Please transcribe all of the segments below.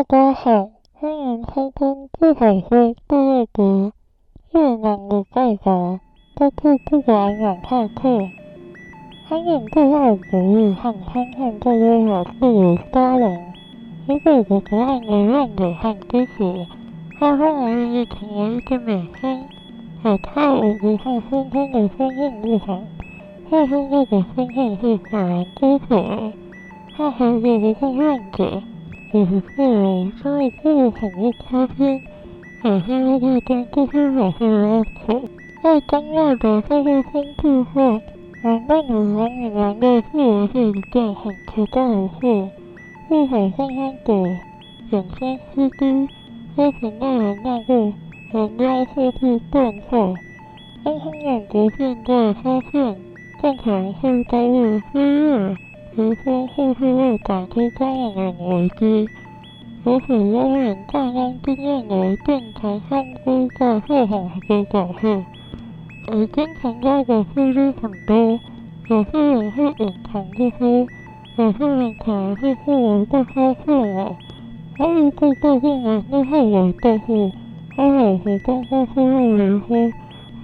大家好，欢迎收听不好说部落格。越南的爸爸都去不管两堂课，他们最爱鼓励和称赞这些小刺猬家人，如果不可爱的样子和知识，他们愿意成为一个明星，而跳舞不看先天的天分不好，或是那个天分是法兰基所，他孩子不看样子。我是富人，所以过得很不开心。每天都在跟这些小孩拉扯，在张爱的社会风气下，难道女人与男的自由是一件很奇怪的事？不好看看的，眼睛失低，为什么人那个人妖或是变态？当他们不幸地发现，这可能会遭遇失业。如说，或是为打击家人的危机，有很多人大量经验的电台三姑在后行的表示，而经常高的几率很多。有些人会隐藏不说，有些人可能是后来被发现了。他预计这些人是后来告诉他老婆刚刚说要离婚，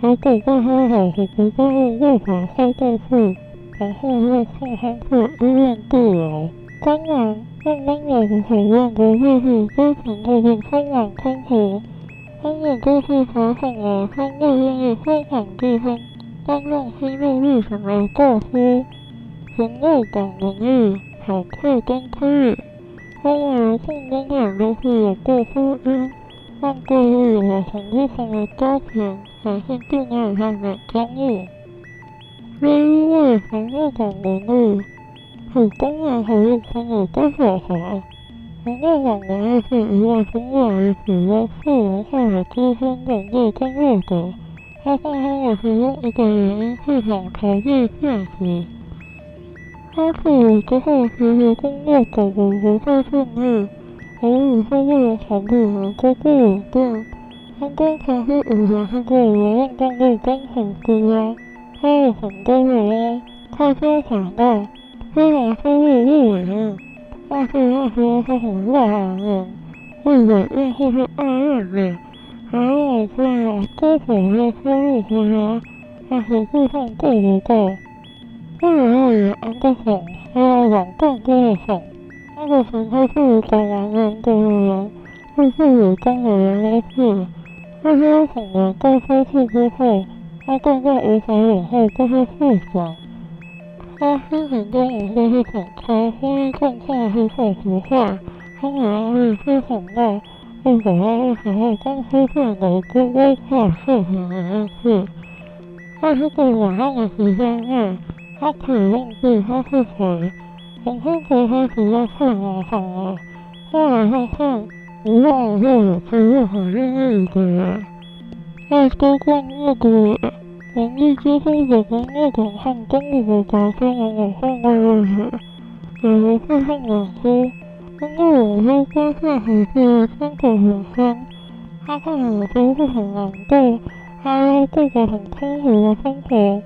而给到他老婆不再用任何开导费。然后又送他去医院治疗。当然，慢慢的讨论的就是之前那个香港空婆，他们就是采访了三个愿意分享自身担任心路历程的教师，人物感人物，好看跟可以。他们的共同点都是有过婚姻，让各位有了很不同的家庭，还是恋爱上的遭遇。因为红日本人物，很多人很有朋友都小孩。红日本人物是一位中国人主要是文化的资深本地工作者。他上班的其中一个原因是想逃避现实。他退伍之后，其实工作走得不太顺利，而以后为了考虑能够不稳定，他经常是以前是做流浪动物工程师。他有很多人啊，他说想到，虽然收入不稳，但是那时候他很热爱，为了应付是暗恋的，还有这样多少的收入回来，他实际上够不够。为了要也安个好，还要养更多的好，那个时候是找男人的人，会是有当的人来试，那些很难高收入之后。他更加无法忍受这些事情，他心情跟我说是很差，呼吁状况是说实话，他的压力非常大，并且他那时候刚出现的高危化事情的事，在这个晚上的时间内，他可以忘记他是谁，从生活开始要太麻烦了，后来发现无论如何可以很愿意一个人。在多逛那个文艺之后，有个那种和中国的早餐往往换个位置，有人会和我说，因为我说发现很是生活。很香，他看我说是很难过，他要过着很空虚的生活，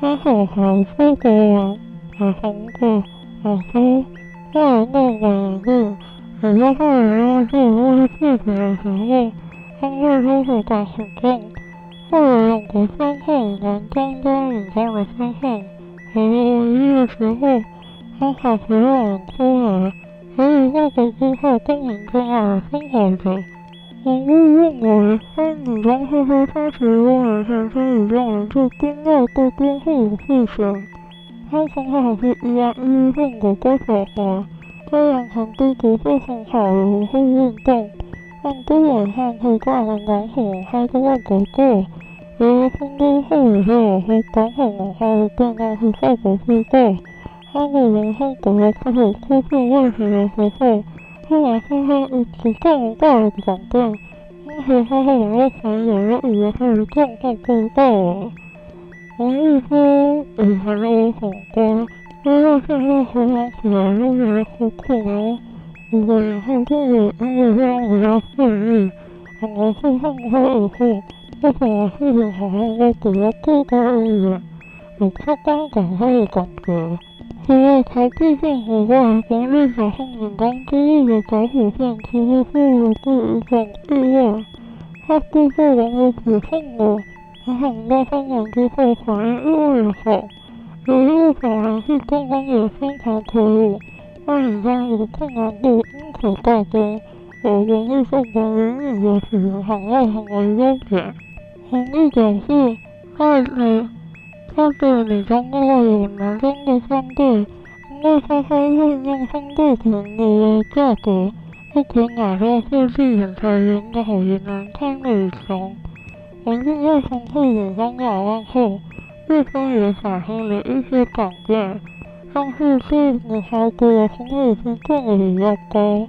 他好好出国玩，好韩国，好说，后来那两日，很多后来要做那些事情的时候。他会开始打手枪，后来用过三号男装装女装的身份，和我一的时候，他好希望人出来，所以那个之后跟人这样生活着。我误认为，穿女装会会开始让人产生一种对边外的边后的思想。他从小是一万一混的高小孩，这样成绩不是很好的，会运动。但多晚上会挂着蓝火，还在外国过。有了成功后以后，会赶很晚还会变到去外国去过。他的人生走了开始出现问题的时候，突然发生一次重大的转变。当时他和两位朋友都以为他的状况不到了。王玉说：“以前的我很乖，因为现在回想起来，都觉得好可怜。”如果以后对我因为这样比较顺利，很多事情会以后，为什么事情好像都比较不高一点？有他刚讲他的感觉，除了台币线以外，国内小巷子刚经历的小虎线，其实是有一种意外。它之所以能够解放的，还很多香港之后反应越来越好。有一个小人是刚刚有生产投入，那里将有困难度因此大增。我容易受管人与的使用行业行为优点。红绿表示，在内。它的美妆的话有男生的相对，因为它会运用相对便宜的价格，不可买到设计很才人的好也难看美妆。我现在从退伍三百万后，月收也产生了一些改变，但是对女孩子的心理是更为比较高。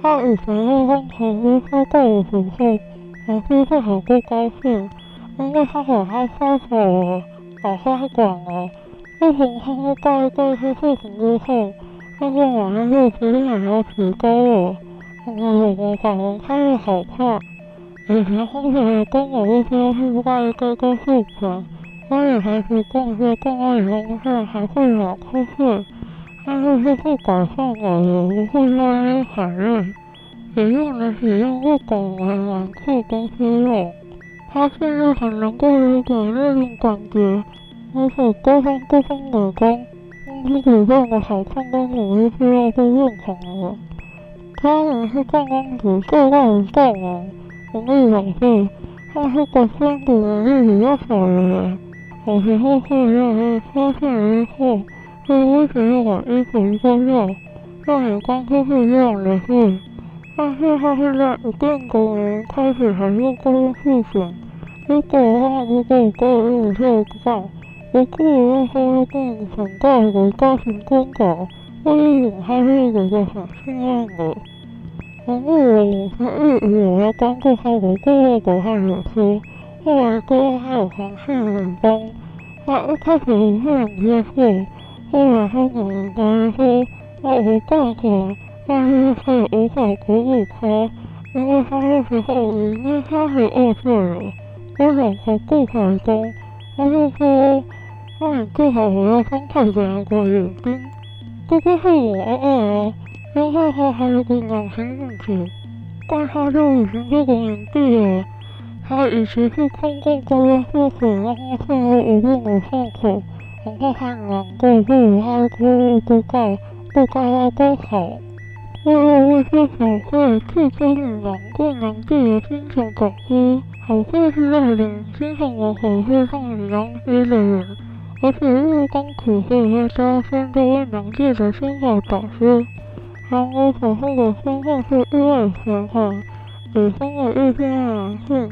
他以前会跟同事说到的时候，还是会很不高兴，因为他和他分手了。把话讲了，自从他们大概是事情之后，那天晚上又决定要提高了。我们两个反应开始好怕，以前后面跟我一说是外这个事情，我也还是逛街逛到以后还会有瞌睡，但是是不改善我的，不会让人。反应，也用的使用不懂为玩酷公司用。他现在很能够理解那种感觉，而且沟通沟通美工，公司里面的好看跟努力是要被认同的。他也是刚刚只做到一半啊，我跟你讲是，他是个身体能力比较好的人，有时候会让人。发现以后，会为什么把衣服脱掉，让你刚出去这样的事。但是他现在一定跟人。开始很用功的事情，如果的话，如果可以用这个，我个人。会更想带回家庭观感，因为他是一个很信任的。然后我我他一直有要帮助他的过后的话也是，后来过后还有同事们帮，他一开始不是很接受，后来他可能跟他说，那我干活。但是他也无法鼓舞他，因为他那时候已经三十二岁了，我想他不开心，他就说：“那你最好不要伤害别人的眼睛。”这个是我爱啊，因为他还有个脑型问题，但他就已经这个年纪了，他以前是通过高压货水让他现在无用的伤口，然后很难过，不如他哭不告，不告他都好。为了为这小慧去参与难过难过的星球导师，小慧是带领星球的火会上宇阳节的人，而且日光苦会加深这位难过的星球导师。然而小慧的身份是意外身份，已婚的异性恋男性，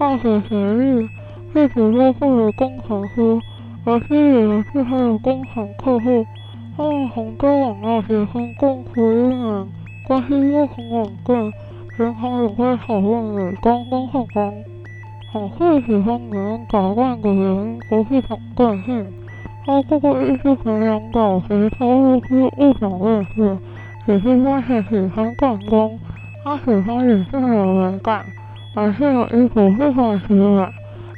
大学学历，自己又会有工程师，而且也是还有工程客户。他们从交往到结婚共处一年，关系又很稳定，平常也会讨论美妆跟化妆。小慧喜欢女人打扮的人不是很个性，他这个艺术衡量导师他会是物品类似，只是发现喜欢办公，他喜欢女性的美感，男性的衣服非常时髦，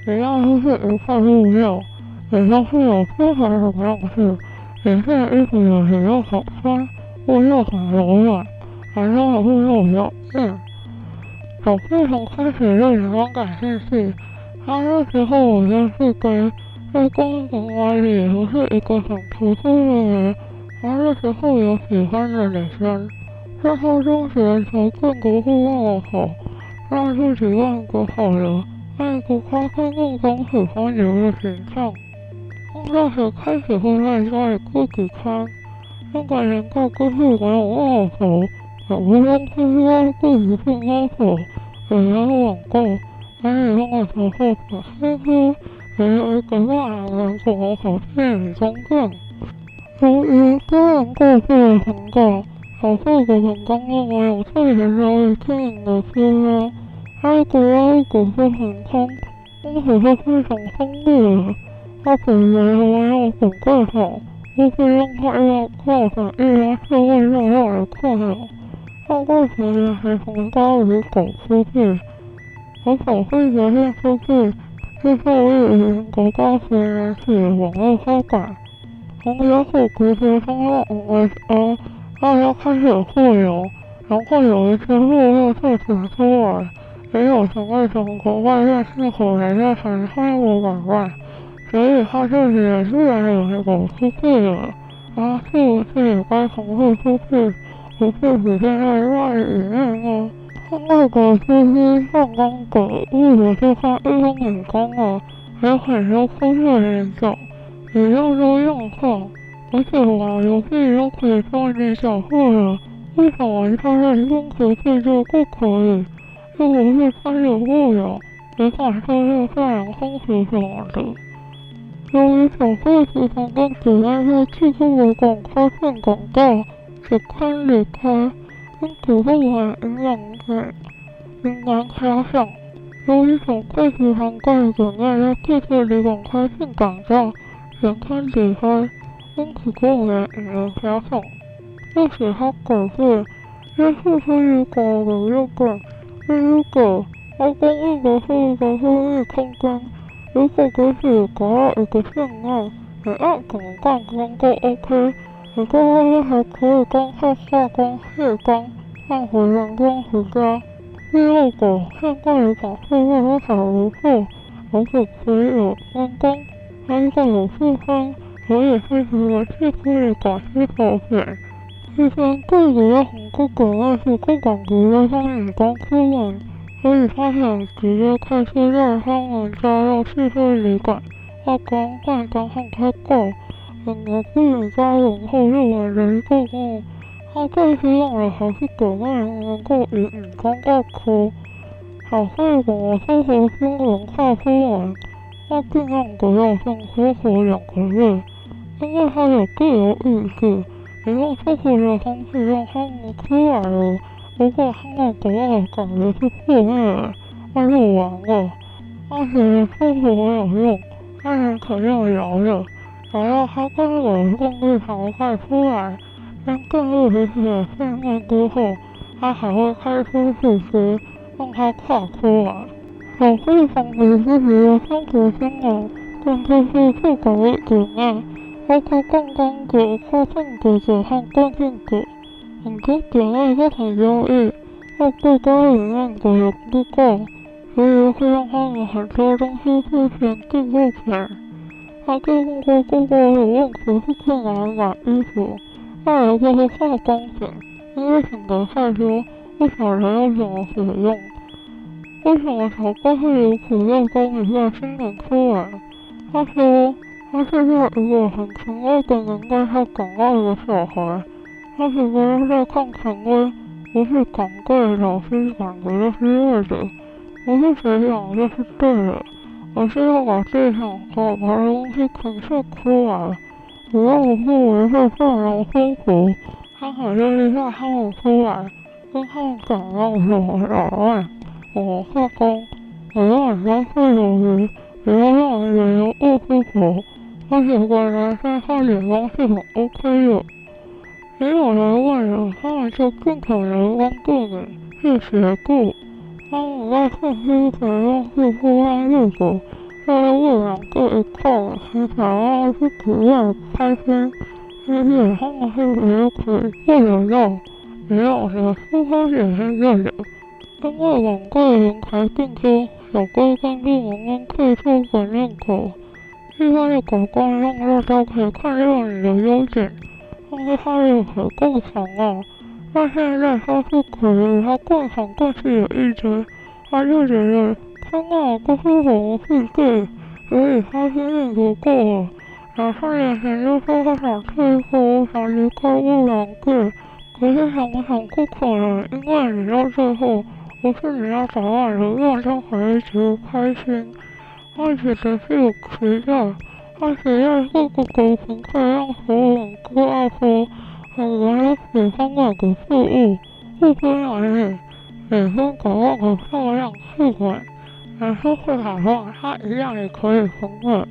只要都是一块布料，也都是有非常的样式。女性的衣服有时又好看，又又很柔软，还让我会又有硬。小慧从开始对女装感兴趣，他那时候我就是跟在公司外里也不是一个很普通的人，她那时候有喜欢的女生，在高中时条件不是那么好，让自己换个好人，换一个花开目光喜欢人的形象。从大学开始会在家里自己穿，那个人个个性没有要求，也不用特意要自己去要求，也没有网购，还有那个时候可是乎也有一个大人做我好像女装店。由于个人个性的成长，小慧的成功让我有特别容易经营的需要，还有主要一股是很通，因此是非常丰富的。他本人没有准备好，就是让他要造成意外社会热闹的困扰。他过时也还从家里走出去，而小慧决定出去，是受益于国家学员系网络发展。从有虎皮皮冲到五 S 二，大家开始互游，然后有一些落叶就长出来，没有从外从国外认识回来的很欢我玩玩，所以他就是也自然有一种出去了。啊，是不是也该从后出去？不是体现在外语里面。外国就是上岗的，日本是看日本眼光啊，还有很多风味人种，也要多样化。而且玩游戏都可以放一点小货了，为什么他在中国制作不可以？又不是开着无聊，没法说这太阳风俗什么的。由于小费时常跟主任在气氛的广开放广告，只看离开。因此，不管营养品，应该加上。由于小贵时常跟主任在气氛里广开放广告，只看离开。因此，公务员应该加上。又使他改变，约束是一个有一个，第一个，而公益的是一个公益空间。如果给自己搞到一个信号，你爱怎么干工都 OK。你在外面还可以干脆下工卸工，换回阳光回家。第二个，现在的保护位都还不错，而且可以有分工，还有有气氛，可以配合游戏可以改些图片。气氛最主要红个个位是不管别的方你刚出门，所以他想直接开车让他们加入气氛里改，化妆、化妆和开购。整个自己家人后又来人过后，他最希望的还是给外人能够以眼光外科，好会我生活新文化出来，他尽量不要像生活两个月，因为他有自由意志，你用生活的方式让他们出来了，如果他们得到的感觉是负面，那就完了，而且生活没有用，但是肯定摇了。想要他跟我共度常态出来，但更入彼此的训练之后，他还会开出事实，让他跨出来。小费防止自己的生活新闻，更就是不可以体内，包括杠杆者、亢奋者者和电竞者。很多姐妹都很忧郁，或对家里面的有不够，所以会让他们很多东西事先定不起来。他最问过哥哥有问题是去哪里买衣服，再来就是化妆品，因为品格太多，不晓得要怎么使用。为什么小怪会有苦肉功一下新人出来？他说他是在一个很权威的年代下长大的小孩，他是不要再看权威，不是长辈老师讲的就是对的，不是谁讲的就是对的。我是要把自己想说把东西呈现出来，只要我不违背大人风俗，他很愿意让他们出来，跟他们讲要什么老外，我化工，我让人家会有余，不要让人有误会我，而且本来在他眼光是很 OK 的。也有人问了，他们就尽可能关注你，去学过。当我在信息使用是互相入手，在为两个一块，是想要去体验开心，而且他们是也可以做得到，也有的出发点是这里，因为两个人才进出，小龟根据我们退出本认可，一般的改观让大家可以看到你的优点，但是他也可以更强啊。那现在他是可以，他更想更是有意思，他就觉得天哪，这是什么世界？所以他心里不够了。两三年前就说他想退休，想离开物流界，可是想想不可能，因为你到最后不是你要找到的，让他回去开心，而且这是有期待，而且在各个沟通可以让所有人都爱说。很多人喜欢那个事物，不分男女，女生搞那个漂亮试管，男生会打话，他一样也可以红的，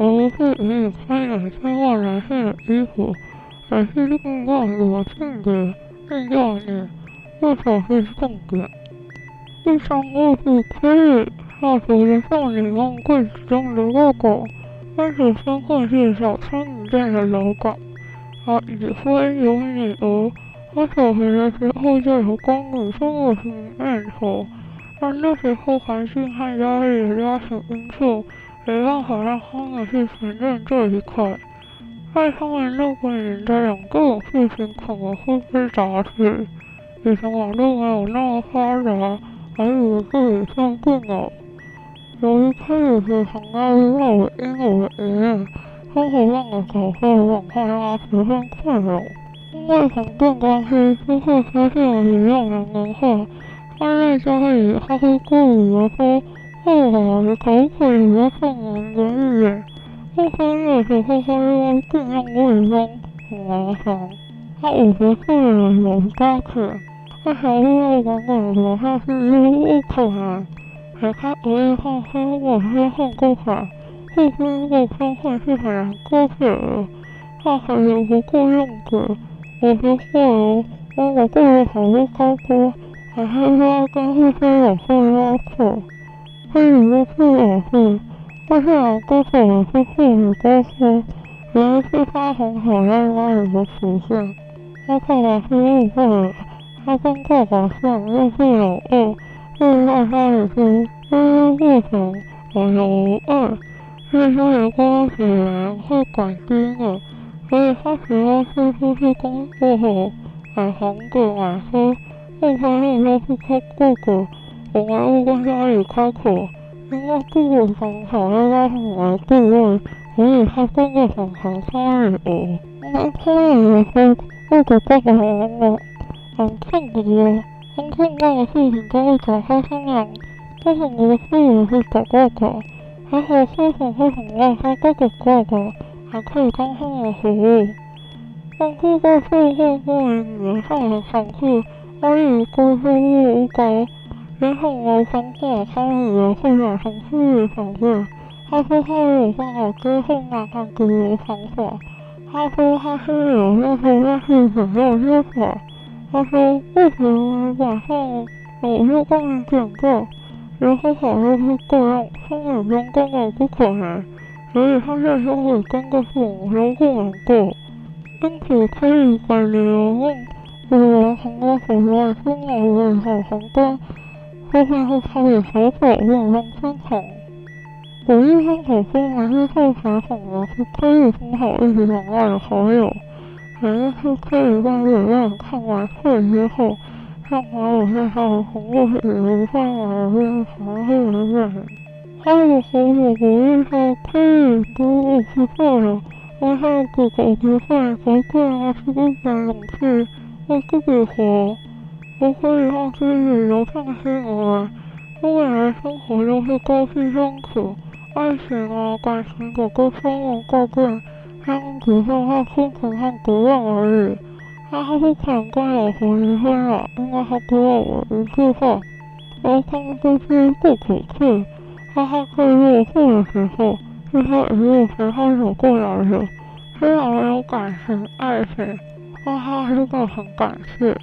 而不是以你穿两千万男性的衣服，而是另外一个性格，更要你，这才是重点。第三个是可以下属的少女用柜子中的那个，当时身份是早餐饮店的老板，他已婚有女儿。他小学的时候就有公务生活是念头，但那时候环境和压力的家庭因素，没办法让他们去承认这一块。在他们那个年代，两个事情可能会被打死，以前网络没有那么发达，还以为自己像电脑。由于开始时常压力让我因我的爷爷，生活上的小事让他十分困扰。因为同店关系，就会发现我一样的文化。他在家里，他会故意的说：“后来你可不可以别看我一眼？”过生日的时候，他又要尽量伪装，很麻烦。他五十岁了，有家庭，他还要管我留下去，又不可能。可他不会放心，我是很够狠，不经过身份是很难过的。他还有不够用的。我说过了，我过了好多高科，还是说跟这些老师要求，可以说是老师，但是两个手也是护理高科，原来是发红好在哪里的实现。他爸爸是误会了，他跟爸爸像又是老二，所以在家里是因为过程还有无二，所以说也光是人会管定的。所以他喜欢是出去工作后买房子买车，后方路都是靠哥哥，我还要跟家里开口，因为哥哥想考虑到我的地位，所以他真的想谈他女儿。那他女儿说，哥哥爸爸妈妈很看不得，很看到的事情都会找他商量，但是我的事也是找爸爸，还好父母会很爱他哥哥爸爸。还可以刚好的服务，但是在社会关于女儿上的场次，关于高收入无高，也很难消化他女儿会养成事业上面。他说他没有办法接受男孩子的想法，他说他是有那时候那是很有想法。他说为什么晚上我就帮你点个，然后好像是这样，心里边根本不可能。所以他现在就会跟个父母都不能过，因此可以管理员工，为了很多很多生活维护很多，后面会开始小小运动商场。鼓励他口说每日做采访的是可以很好一起往外的好友，每一次可以让别人看完会之后，让网友介绍红过去无法买的边常会的人。他的好友鼓励他可以跟我吃饭了，让他自己吃饭，才可以拿出一点勇气，为自己活。我可以让自己流畅心来，因为未来生活都是高低相处，爱情啊感情有个双人告别，相处上他心情和责任而已。他还不肯跟老婆离婚了，因为他给了我一句话，而他们这些不可退。当他快落户的时候，是他一路陪他走过来的，虽然没有感情爱情，但他还是很感谢。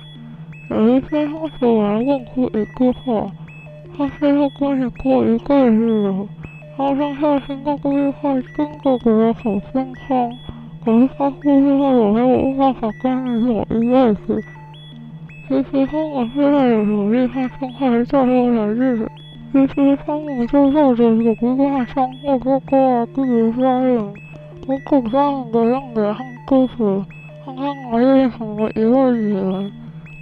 有一天，他突然问出一句话：“他非要跟你过一辈子了。”他当下听到这句话，真的觉得好心酸。可是他不知道有没有办法跟你走一辈子。其实他们现在有努力和生活在过的日子。其实他们就抱着有一个相互哥哥啊弟弟家人，我苦家人的样子和故事，看看我也成为一位女人，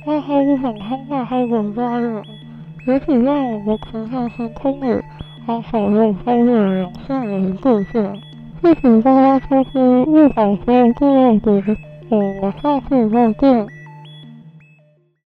但还是很害他的家人。也许让我们平行时空里，还少有超越两性的界限。谢谢大家收听，不好说第二集，我们下次再见。